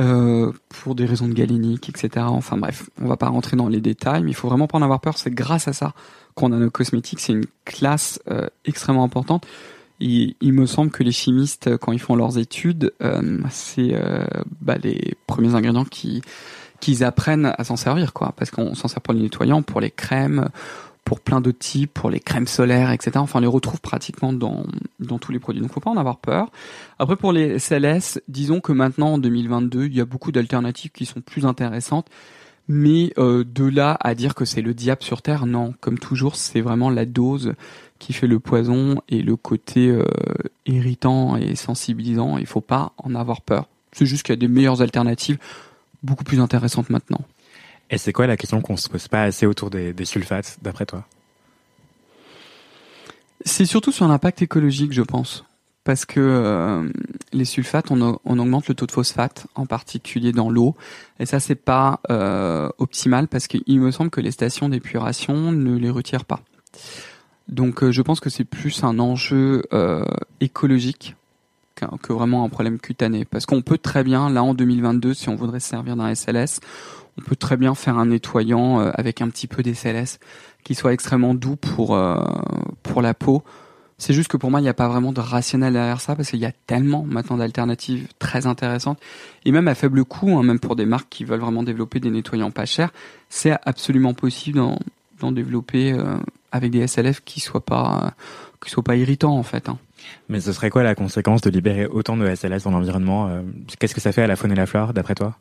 Euh, pour des raisons de galénique, etc. Enfin bref, on va pas rentrer dans les détails, mais il faut vraiment pas en avoir peur. C'est grâce à ça qu'on a nos cosmétiques. C'est une classe euh, extrêmement importante il, me semble que les chimistes, quand ils font leurs études, euh, c'est euh, bah, les premiers ingrédients qui qu'ils apprennent à s'en servir, quoi. Parce qu'on s'en sert pour les nettoyants, pour les crèmes, pour plein d'autres types, pour les crèmes solaires, etc. Enfin, on les retrouve pratiquement dans, tous les produits. Donc, faut pas en avoir peur. Après, pour les SLS, disons que maintenant, en 2022, il y a beaucoup d'alternatives qui sont plus intéressantes. Mais euh, de là à dire que c'est le diable sur Terre, non. Comme toujours, c'est vraiment la dose qui fait le poison et le côté euh, irritant et sensibilisant. Il faut pas en avoir peur. C'est juste qu'il y a des meilleures alternatives, beaucoup plus intéressantes maintenant. Et c'est quoi la question qu'on se pose pas assez autour des, des sulfates, d'après toi? C'est surtout sur l'impact écologique, je pense. Parce que euh, les sulfates, on, on, augmente le taux de phosphate, en particulier dans l'eau. Et ça, c'est pas euh, optimal parce qu'il me semble que les stations d'épuration ne les retirent pas. Donc euh, je pense que c'est plus un enjeu euh, écologique que, vraiment un problème cutané. Parce qu'on peut très bien, là en 2022, si on voudrait se servir d'un SLS, on peut très bien faire un nettoyant euh, avec un petit peu d'SLS qui soit extrêmement doux pour, euh, pour la peau. C'est juste que pour moi, il n'y a pas vraiment de rationnel derrière ça parce qu'il y a tellement maintenant d'alternatives très intéressantes et même à faible coût, hein, même pour des marques qui veulent vraiment développer des nettoyants pas chers, c'est absolument possible d'en développer euh, avec des SLF qui soient pas qui soient pas irritants en fait. Hein. Mais ce serait quoi la conséquence de libérer autant de SLS dans l'environnement euh, Qu'est-ce que ça fait à la faune et la flore d'après toi?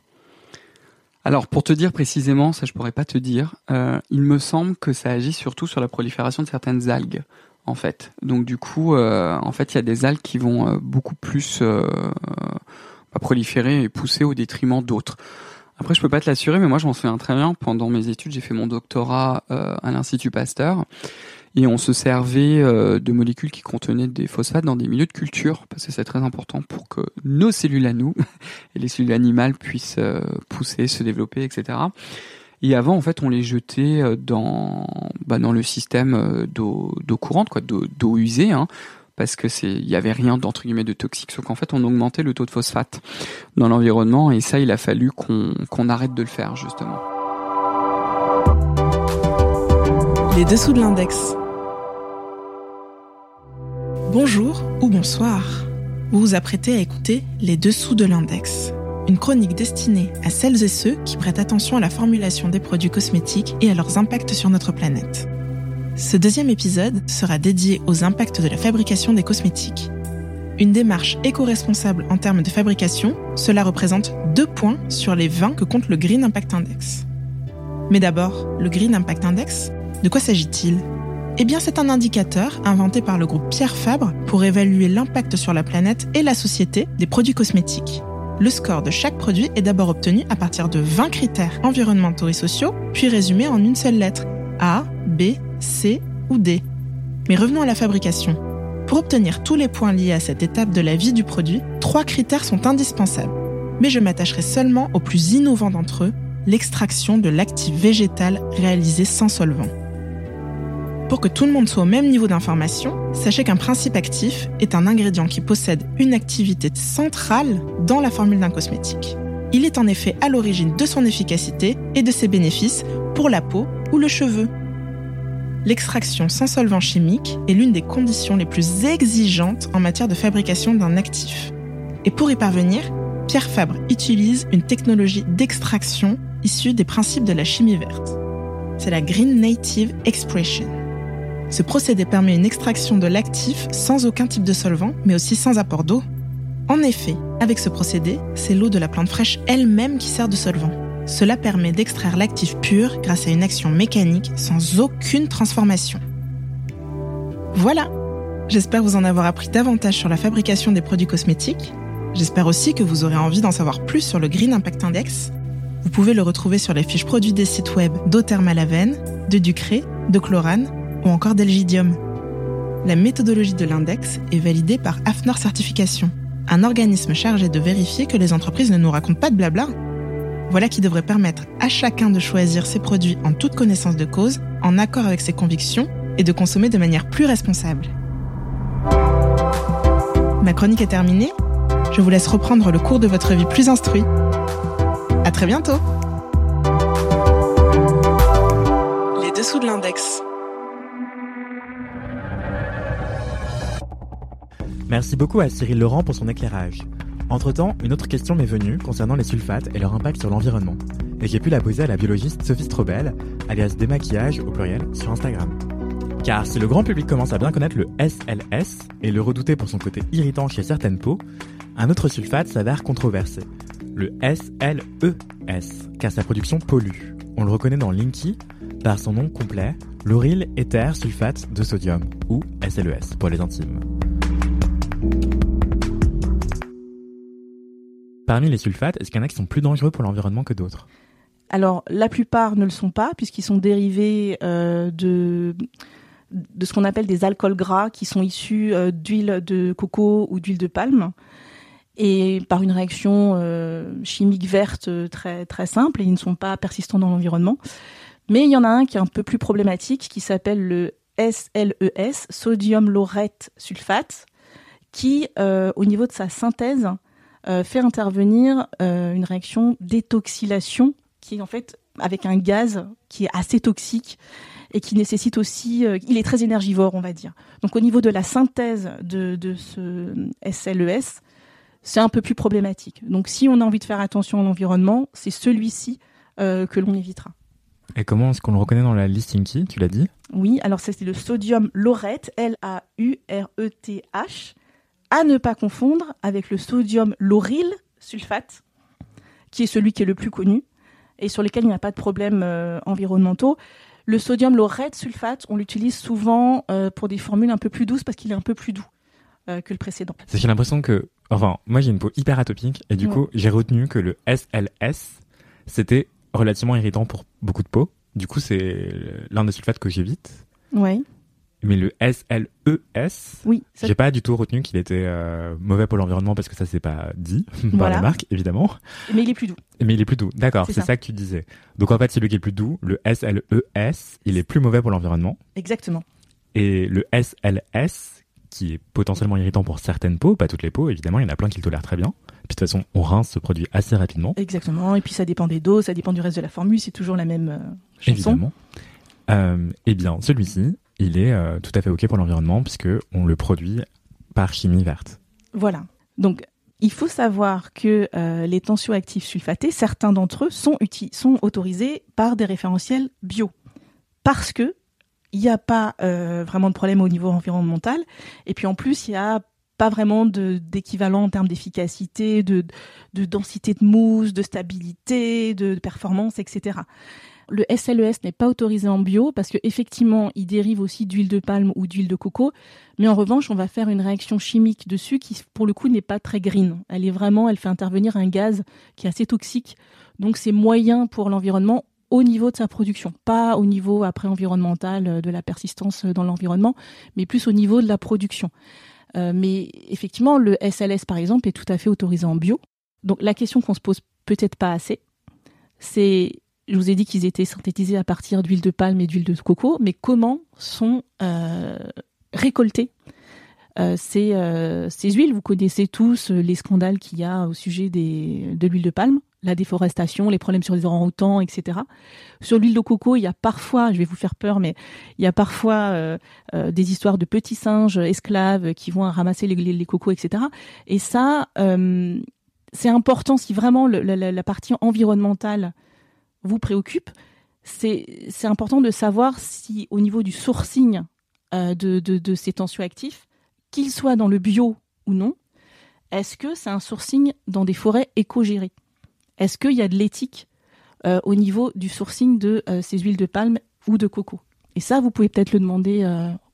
Alors pour te dire précisément, ça je pourrais pas te dire. Euh, il me semble que ça agit surtout sur la prolifération de certaines algues, en fait. Donc du coup, euh, en fait, il y a des algues qui vont euh, beaucoup plus euh, proliférer et pousser au détriment d'autres. Après, je peux pas te l'assurer, mais moi, je m'en souviens très bien. Pendant mes études, j'ai fait mon doctorat euh, à l'Institut Pasteur. Et on se servait euh, de molécules qui contenaient des phosphates dans des milieux de culture, parce que c'est très important pour que nos cellules à nous et les cellules animales puissent euh, pousser, se développer, etc. Et avant, en fait, on les jetait euh, dans, bah, dans le système d'eau, d'eau courante, quoi, d'eau, d'eau usée, hein, parce que c'est, il y avait rien d'entre guillemets de toxique, sauf qu'en fait, on augmentait le taux de phosphate dans l'environnement, et ça, il a fallu qu'on, qu'on arrête de le faire justement. Les dessous de l'index. Bonjour ou bonsoir. Vous vous apprêtez à écouter Les Dessous de l'Index, une chronique destinée à celles et ceux qui prêtent attention à la formulation des produits cosmétiques et à leurs impacts sur notre planète. Ce deuxième épisode sera dédié aux impacts de la fabrication des cosmétiques. Une démarche éco-responsable en termes de fabrication, cela représente deux points sur les 20 que compte le Green Impact Index. Mais d'abord, le Green Impact Index, de quoi s'agit-il? Eh bien, c'est un indicateur inventé par le groupe Pierre Fabre pour évaluer l'impact sur la planète et la société des produits cosmétiques. Le score de chaque produit est d'abord obtenu à partir de 20 critères environnementaux et sociaux, puis résumé en une seule lettre A, B, C ou D. Mais revenons à la fabrication. Pour obtenir tous les points liés à cette étape de la vie du produit, trois critères sont indispensables. Mais je m'attacherai seulement au plus innovant d'entre eux, l'extraction de l'actif végétal réalisé sans solvant. Pour que tout le monde soit au même niveau d'information, sachez qu'un principe actif est un ingrédient qui possède une activité centrale dans la formule d'un cosmétique. Il est en effet à l'origine de son efficacité et de ses bénéfices pour la peau ou le cheveu. L'extraction sans solvant chimique est l'une des conditions les plus exigeantes en matière de fabrication d'un actif. Et pour y parvenir, Pierre Fabre utilise une technologie d'extraction issue des principes de la chimie verte. C'est la Green Native Expression. Ce procédé permet une extraction de l'actif sans aucun type de solvant, mais aussi sans apport d'eau. En effet, avec ce procédé, c'est l'eau de la plante fraîche elle-même qui sert de solvant. Cela permet d'extraire l'actif pur grâce à une action mécanique sans aucune transformation. Voilà J'espère vous en avoir appris davantage sur la fabrication des produits cosmétiques. J'espère aussi que vous aurez envie d'en savoir plus sur le Green Impact Index. Vous pouvez le retrouver sur les fiches produits des sites web d'Eau Thermalaven, de Ducré, de Chlorane ou encore d'Elgidium. La méthodologie de l'index est validée par AFNOR Certification, un organisme chargé de vérifier que les entreprises ne nous racontent pas de blabla. Voilà qui devrait permettre à chacun de choisir ses produits en toute connaissance de cause, en accord avec ses convictions et de consommer de manière plus responsable. Ma chronique est terminée. Je vous laisse reprendre le cours de votre vie plus instruit. À très bientôt. Les dessous de l'index. Merci beaucoup à Cyril Laurent pour son éclairage. Entre-temps, une autre question m'est venue concernant les sulfates et leur impact sur l'environnement. Et j'ai pu la poser à la biologiste Sophie Strobel, alias Démaquillage au pluriel, sur Instagram. Car si le grand public commence à bien connaître le SLS et le redouter pour son côté irritant chez certaines peaux, un autre sulfate s'avère controversé, le SLES, car sa production pollue. On le reconnaît dans Linky par son nom complet, lauryl éther sulfate de sodium, ou SLES pour les intimes. Parmi les sulfates, est-ce qu'il y en a qui sont plus dangereux pour l'environnement que d'autres? Alors, la plupart ne le sont pas, puisqu'ils sont dérivés euh, de, de ce qu'on appelle des alcools gras qui sont issus euh, d'huile de coco ou d'huile de palme. Et par une réaction euh, chimique verte très, très simple, et ils ne sont pas persistants dans l'environnement. Mais il y en a un qui est un peu plus problématique, qui s'appelle le SLES, sodium laurette sulfate, qui, au niveau de sa synthèse, fait intervenir euh, une réaction d'étoxylation qui est en fait avec un gaz qui est assez toxique et qui nécessite aussi, euh, il est très énergivore, on va dire. Donc au niveau de la synthèse de, de ce SLES, e c'est un peu plus problématique. Donc si on a envie de faire attention à l'environnement, c'est celui-ci que l'on évitera. Et comment est-ce qu'on le reconnaît dans la liste Inky Tu l'as dit? Oui, alors c'est le sodium laurette, L-A-U-R-E-T-H à ne pas confondre avec le sodium lauryl sulfate, qui est celui qui est le plus connu et sur lequel il n'y a pas de problèmes euh, environnementaux. Le sodium laurette sulfate, on l'utilise souvent euh, pour des formules un peu plus douces parce qu'il est un peu plus doux euh, que le précédent. J'ai l'impression que, enfin, moi j'ai une peau hyper atopique et du coup j'ai retenu que le SLS c'était relativement irritant pour beaucoup de peau. Du coup, c'est l'un des sulfates que j'évite. Oui. Mais le SLES, Oui, ça- j'ai pas du tout retenu qu'il était euh, mauvais pour l'environnement parce que ça c'est pas dit par Voilà. la marque évidemment. mais il est plus doux. Mais il est plus doux. D'accord, C'est ça. ça. que tu disais. Donc en fait, celui qui est le plus doux, le SLES, il est plus mauvais pour l'environnement. Exactement. Et le SLS, qui est potentiellement irritant pour certaines peaux, pas toutes les peaux, évidemment, il y en a plein qui le tolèrent très bien. Puis de toute façon, on rince ce produit assez rapidement. Exactement. Et puis ça dépend des doses, ça dépend du reste de la formule. C'est toujours la même euh, chanson. Évidemment. Euh, eh bien, celui-ci, il est euh, tout à fait OK pour l'environnement puisque on le produit par chimie verte. Voilà. Donc, il faut savoir que euh, les tensioactifs sulfatés, certains d'entre eux sont, sont autorisés par des référentiels bio. Parce que il n'y a pas euh, vraiment de problème au niveau environnemental. Et puis en plus, il n'y a pas vraiment d'équivalent en termes d'efficacité, de, de densité de mousse, de stabilité, de performance, etc. Le SLES n'est pas autorisé en bio parce qu'effectivement, il dérive aussi d'huile de palme ou d'huile de coco. Mais en revanche, on va faire une réaction chimique dessus qui, pour le coup, n'est pas très green. Elle est vraiment, elle fait intervenir un gaz qui est assez toxique. Donc, c'est moyen pour l'environnement au niveau de sa production, pas au niveau après environnemental euh, de la persistance dans l'environnement, mais plus au niveau de la production. Euh, mais effectivement, le SLS par exemple est tout à fait autorisé en bio. Donc la question qu'on se pose peut-être pas assez, c'est, je vous ai dit qu'ils étaient synthétisés à partir d'huile de palme et d'huile de coco, mais comment sont euh, récoltés euh, ces, euh, ces huiles? Vous connaissez tous les scandales qu'il y a au sujet des, de l'huile de palme, la déforestation, les problèmes sur les orang-outans, etc. Sur l'huile de coco, il y a parfois, je vais vous faire peur, mais il y a parfois des histoires de petits singes esclaves qui vont ramasser les, les, cocos, etc. Et ça, c'est important si vraiment la partie environnementale vous préoccupe. C'est important de savoir si au niveau du sourcing euh, de, de, de ces tensioactifs, qu'ils soient dans le bio ou non, est-ce que c'est un sourcing dans des forêts éco-gérées? Est-ce qu'il y a de l'éthique euh, au niveau du sourcing de euh, ces huiles de palme ou de coco? Et ça, vous pouvez peut-être le demander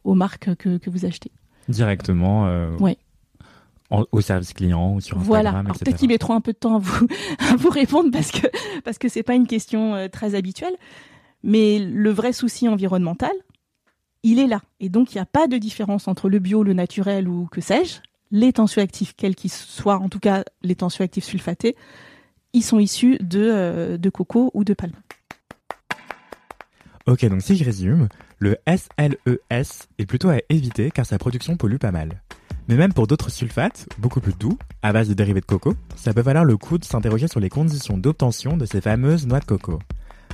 aux marques que, que vous achetez. Directement Ouais. En- au service client ou sur Voilà. Instagram, Alors etc. peut-être qu'ils mettront un peu de temps à vous, à vous répondre parce que parce que c'est pas une question euh, très habituelle. Mais le vrai souci environnemental, il est là. Et donc il n'y a pas de différence entre le bio, le naturel ou que sais-je. Les tensioactifs, quels qu'ils soient, en tout cas les tensioactifs sulfatés, ils sont issus de, euh, de coco ou de palme. Ok, donc si je résume, le SLES est plutôt à éviter car sa production pollue pas mal. Mais même pour d'autres sulfates, beaucoup plus doux, à base de dérivés de coco, ça peut valoir le coup de s'interroger sur les conditions d'obtention de ces fameuses noix de coco.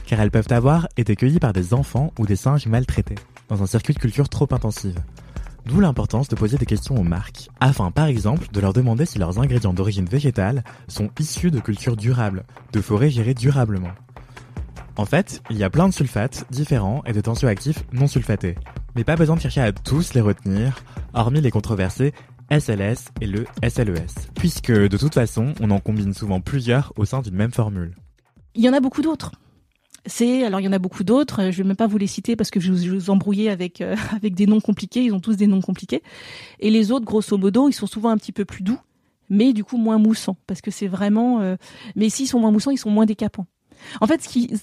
Car elles peuvent avoir été cueillies par des enfants ou des singes maltraités, dans un circuit de culture trop intensive. D'où l'importance de poser des questions aux marques, afin par exemple de leur demander si leurs ingrédients d'origine végétale sont issus de cultures durables, de forêts gérées durablement. En fait, il y a plein de sulfates différents et de tensioactifs non sulfatés. Mais pas besoin de chercher à tous les retenir, hormis les controversés SLS et le SLES. Puisque de toute façon, on en combine souvent plusieurs au sein d'une même formule. Il y en a beaucoup d'autres. C'est alors il y en a beaucoup d'autres. Je vais même pas vous les citer parce que je vous, vous embrouillais avec euh, avec des noms compliqués. Ils ont tous des noms compliqués. Et les autres, grosso modo, ils sont souvent un petit peu plus doux, mais du coup moins moussants parce que c'est vraiment. euh, Mais s'ils sont moins moussants, ils sont moins décapants. En fait, ce qui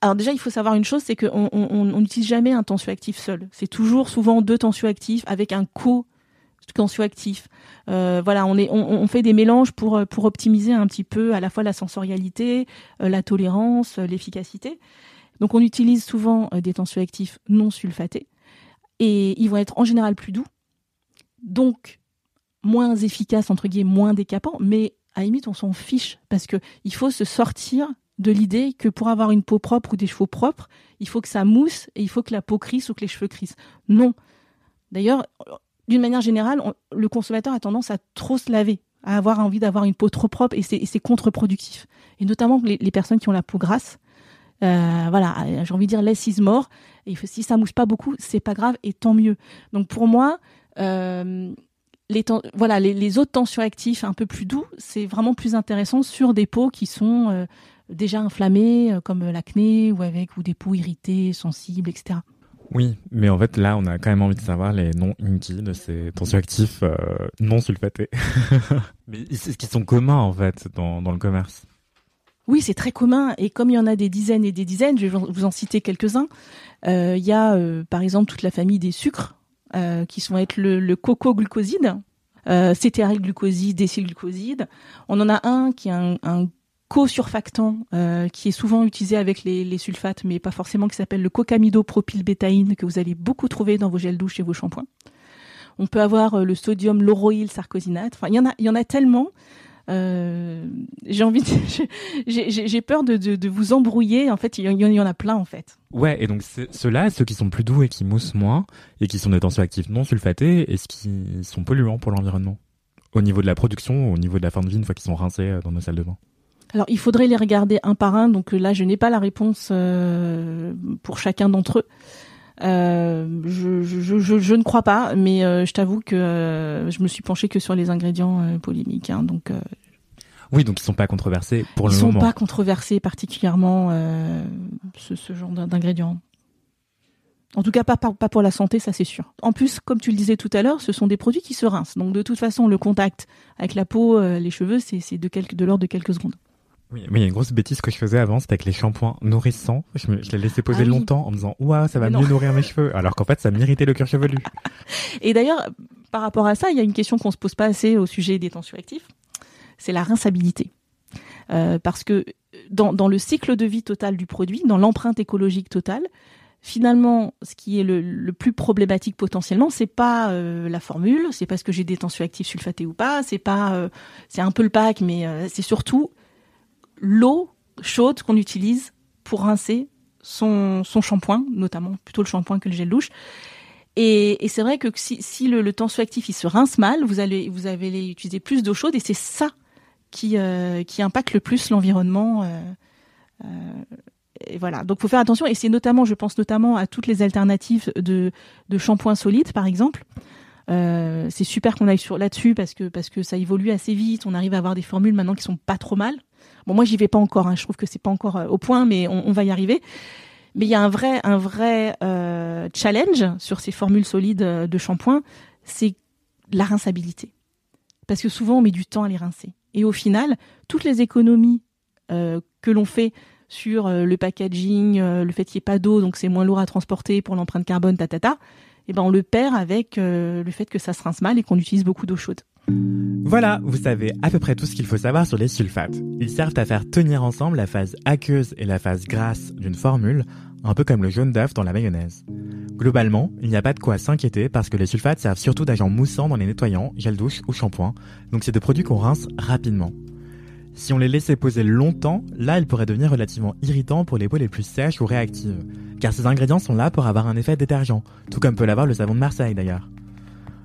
alors déjà, il faut savoir une chose, c'est qu'on on, on- on n'utilise jamais un tensioactif seul. C'est toujours souvent deux tensioactifs avec un co tensioactif. Euh, voilà, on, fait des mélanges pour, optimiser un petit peu à la fois la sensorialité, euh, la tolérance, euh, l'efficacité. Donc on utilise souvent des tensioactifs non sulfatés et ils vont être en général plus doux, donc moins efficaces, entre guillemets, moins décapants, mais à la limite on s'en fiche parce que il faut se sortir de l'idée que pour avoir une peau propre ou des cheveux propres, il faut que ça mousse et il faut que la peau crisse ou que les cheveux crissent. Non. D'ailleurs, d'une manière générale, le consommateur a tendance à trop se laver, à avoir envie d'avoir une peau trop propre et c'est contre-productif. Et notamment les, les personnes qui ont la peau grasse, euh, voilà, j'ai envie de dire less is more. Et si ça mousse pas beaucoup, c'est pas grave et tant mieux. Donc pour moi, euh, les, voilà, les, autres tensioactifs un peu plus doux, c'est vraiment plus intéressant sur des peaux qui sont euh, déjà inflammées, euh, comme l'acné ou avec ou des peaux irritées, sensibles, etc. Oui, mais en fait là, on a quand même envie de savoir les noms Inky de ces tensioactifs euh, non sulfatés. mais c'est ce qui sont communs en fait dans, dans le commerce. Oui, c'est très commun. Et comme il y en a des dizaines et des dizaines, je vais vous en citer quelques-uns. Euh, il y a, euh, par exemple, toute la famille des sucres, qui sont être le, le coco-glucoside, euh, cétéaryl-glucoside, décylglucoside. On en a un qui est un, un co-surfactant euh, qui est souvent utilisé avec les, sulfates, mais pas forcément, qui s'appelle le cocamidopropylbétaïne, que vous allez beaucoup trouver dans vos gels douche et vos shampoings. On peut avoir le sodium lauroyl sarcosinate. Enfin, il y en a, y en a tellement. Euh, j'ai envie, j'ai peur de, vous embrouiller. En fait, il y, en a plein en fait. Ouais, et donc ceux-là, ceux qui sont plus doux et qui moussent moins et qui sont des tensioactifs non sulfatés, est-ce qu'ils sont polluants pour l'environnement au niveau de la production, au niveau de la fin de vie une fois qu'ils sont rincés euh, dans nos salles de bain alors, il faudrait les regarder un par un. Donc là, je n'ai pas la réponse euh, pour chacun d'entre eux. Euh, je, je, je, je, ne crois pas, mais euh, je t'avoue que euh, je me suis penchée que sur les ingrédients euh, polémiques. Hein, donc, oui, donc ils sont pas controversés pour le moment. Ils sont pas controversés particulièrement ce, ce, genre d'ingrédients. En tout cas, pas, pas, pas pour la santé, ça c'est sûr. En plus, comme tu le disais tout à l'heure, ce sont des produits qui se rincent. Donc de toute façon, le contact avec la peau, les cheveux, c'est de, quelques, de l'ordre de quelques secondes. Oui, mais il y a une grosse bêtise que je faisais avant, c'était avec les shampoings nourrissants. Je, me, je les laissais poser ah oui. longtemps en me disant, ouah, ça va mieux nourrir mes cheveux. Alors qu'en fait, ça m'irritait le cuir chevelu. Et d'ailleurs, par rapport à ça, il y a une question qu'on se pose pas assez au sujet des tensioactifs. C'est la rinçabilité. Euh, parce que dans, dans le cycle de vie total du produit, dans l'empreinte écologique totale, finalement, ce qui est le, le plus problématique potentiellement, c'est pas euh, la formule, c'est pas ce que j'ai des tensioactifs sulfatés ou pas, c'est pas, euh, c'est un peu le pack, mais euh, c'est surtout l'eau chaude qu'on utilise pour rincer son, son shampoing, notamment plutôt le shampoing que le gel douche. Et, c'est vrai que si, si le, le tensioactif il se rince mal, vous allez vous allez utiliser plus d'eau chaude et c'est ça qui euh, qui impacte le plus l'environnement. Euh, euh, et voilà. Donc faut faire attention et c'est notamment, je pense notamment à toutes les alternatives de de shampoing solide par exemple. Euh, c'est super qu'on aille sur là-dessus parce que parce que ça évolue assez vite. On arrive à avoir des formules maintenant qui sont pas trop mal. Bon, moi, j'y vais pas encore. Hein. Je trouve que c'est pas encore euh, au point, mais on, va y arriver. Mais il y a un vrai, un vrai euh, challenge sur ces formules solides de shampoing, c'est la rinçabilité. Parce que souvent, on met du temps à les rincer. Et au final, toutes les économies euh, que l'on fait sur euh, le packaging, euh, le fait qu'il n'y ait pas d'eau, donc c'est moins lourd à transporter pour l'empreinte carbone, ta, ta, ta, et ben on le perd avec euh, le fait que ça se rince mal et qu'on utilise beaucoup d'eau chaude. Voilà, vous savez à peu près tout ce qu'il faut savoir sur les sulfates. Ils servent à faire tenir ensemble la phase aqueuse et la phase grasse d'une formule, un peu comme le jaune d'œuf dans la mayonnaise. Globalement, il n'y a pas de quoi s'inquiéter parce que les sulfates servent surtout d'agents moussants dans les nettoyants, gel douche ou shampoing, donc c'est des produits qu'on rince rapidement. Si on les laissait poser longtemps, là, ils pourraient devenir relativement irritants pour les peaux les plus sèches ou réactives, car ces ingrédients sont là pour avoir un effet détergent, tout comme peut l'avoir le savon de Marseille d'ailleurs.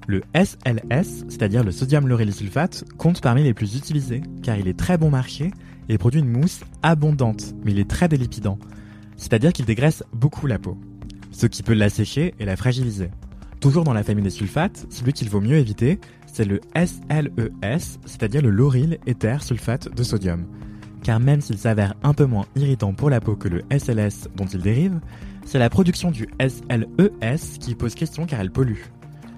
Le SLS, c'est-à-dire le sodium lauryl sulfate, compte parmi les plus utilisés, car il est très bon marché et produit une mousse abondante, mais il est très délipidant, c'est-à-dire qu'il dégraisse beaucoup la peau, ce qui peut l'assécher et la fragiliser. Toujours dans la famille des sulfates, celui qu'il vaut mieux éviter, c'est le SLES, c'est-à-dire le lauryl éther sulfate de sodium. Car même s'il s'avère un peu moins irritant pour la peau que le SLS dont il dérive, c'est la production du SLES qui pose question car elle pollue.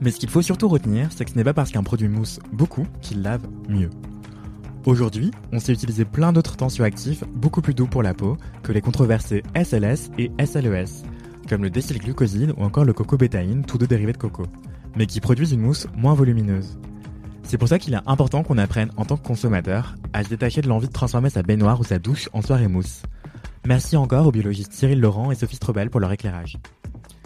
Mais ce qu'il faut surtout retenir, c'est que ce n'est pas parce qu'un produit mousse beaucoup qu'il lave mieux. Aujourd'hui, on sait utiliser plein d'autres tensioactifs beaucoup plus doux pour la peau que les controversés SLS et SLES, comme le décylglucoside ou encore le cocobétaïne, tous deux dérivés de coco, mais qui produisent une mousse moins volumineuse. C'est pour ça qu'il est important qu'on apprenne en tant que consommateur à se détacher de l'envie de transformer sa baignoire ou sa douche en soirée mousse. Merci encore aux biologistes Cyril Laurent et Sophie Strobel pour leur éclairage.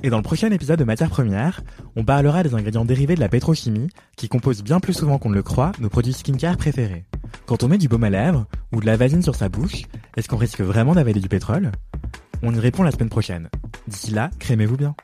Et dans le prochain épisode de Matière Première, on parlera des ingrédients dérivés de la pétrochimie qui composent bien plus souvent qu'on ne le croit nos produits skincare préférés. Quand on met du baume à lèvres ou de la vasine sur sa bouche, est-ce qu'on risque vraiment d'avaler du pétrole? On y répond la semaine prochaine. D'ici là, crémez-vous bien.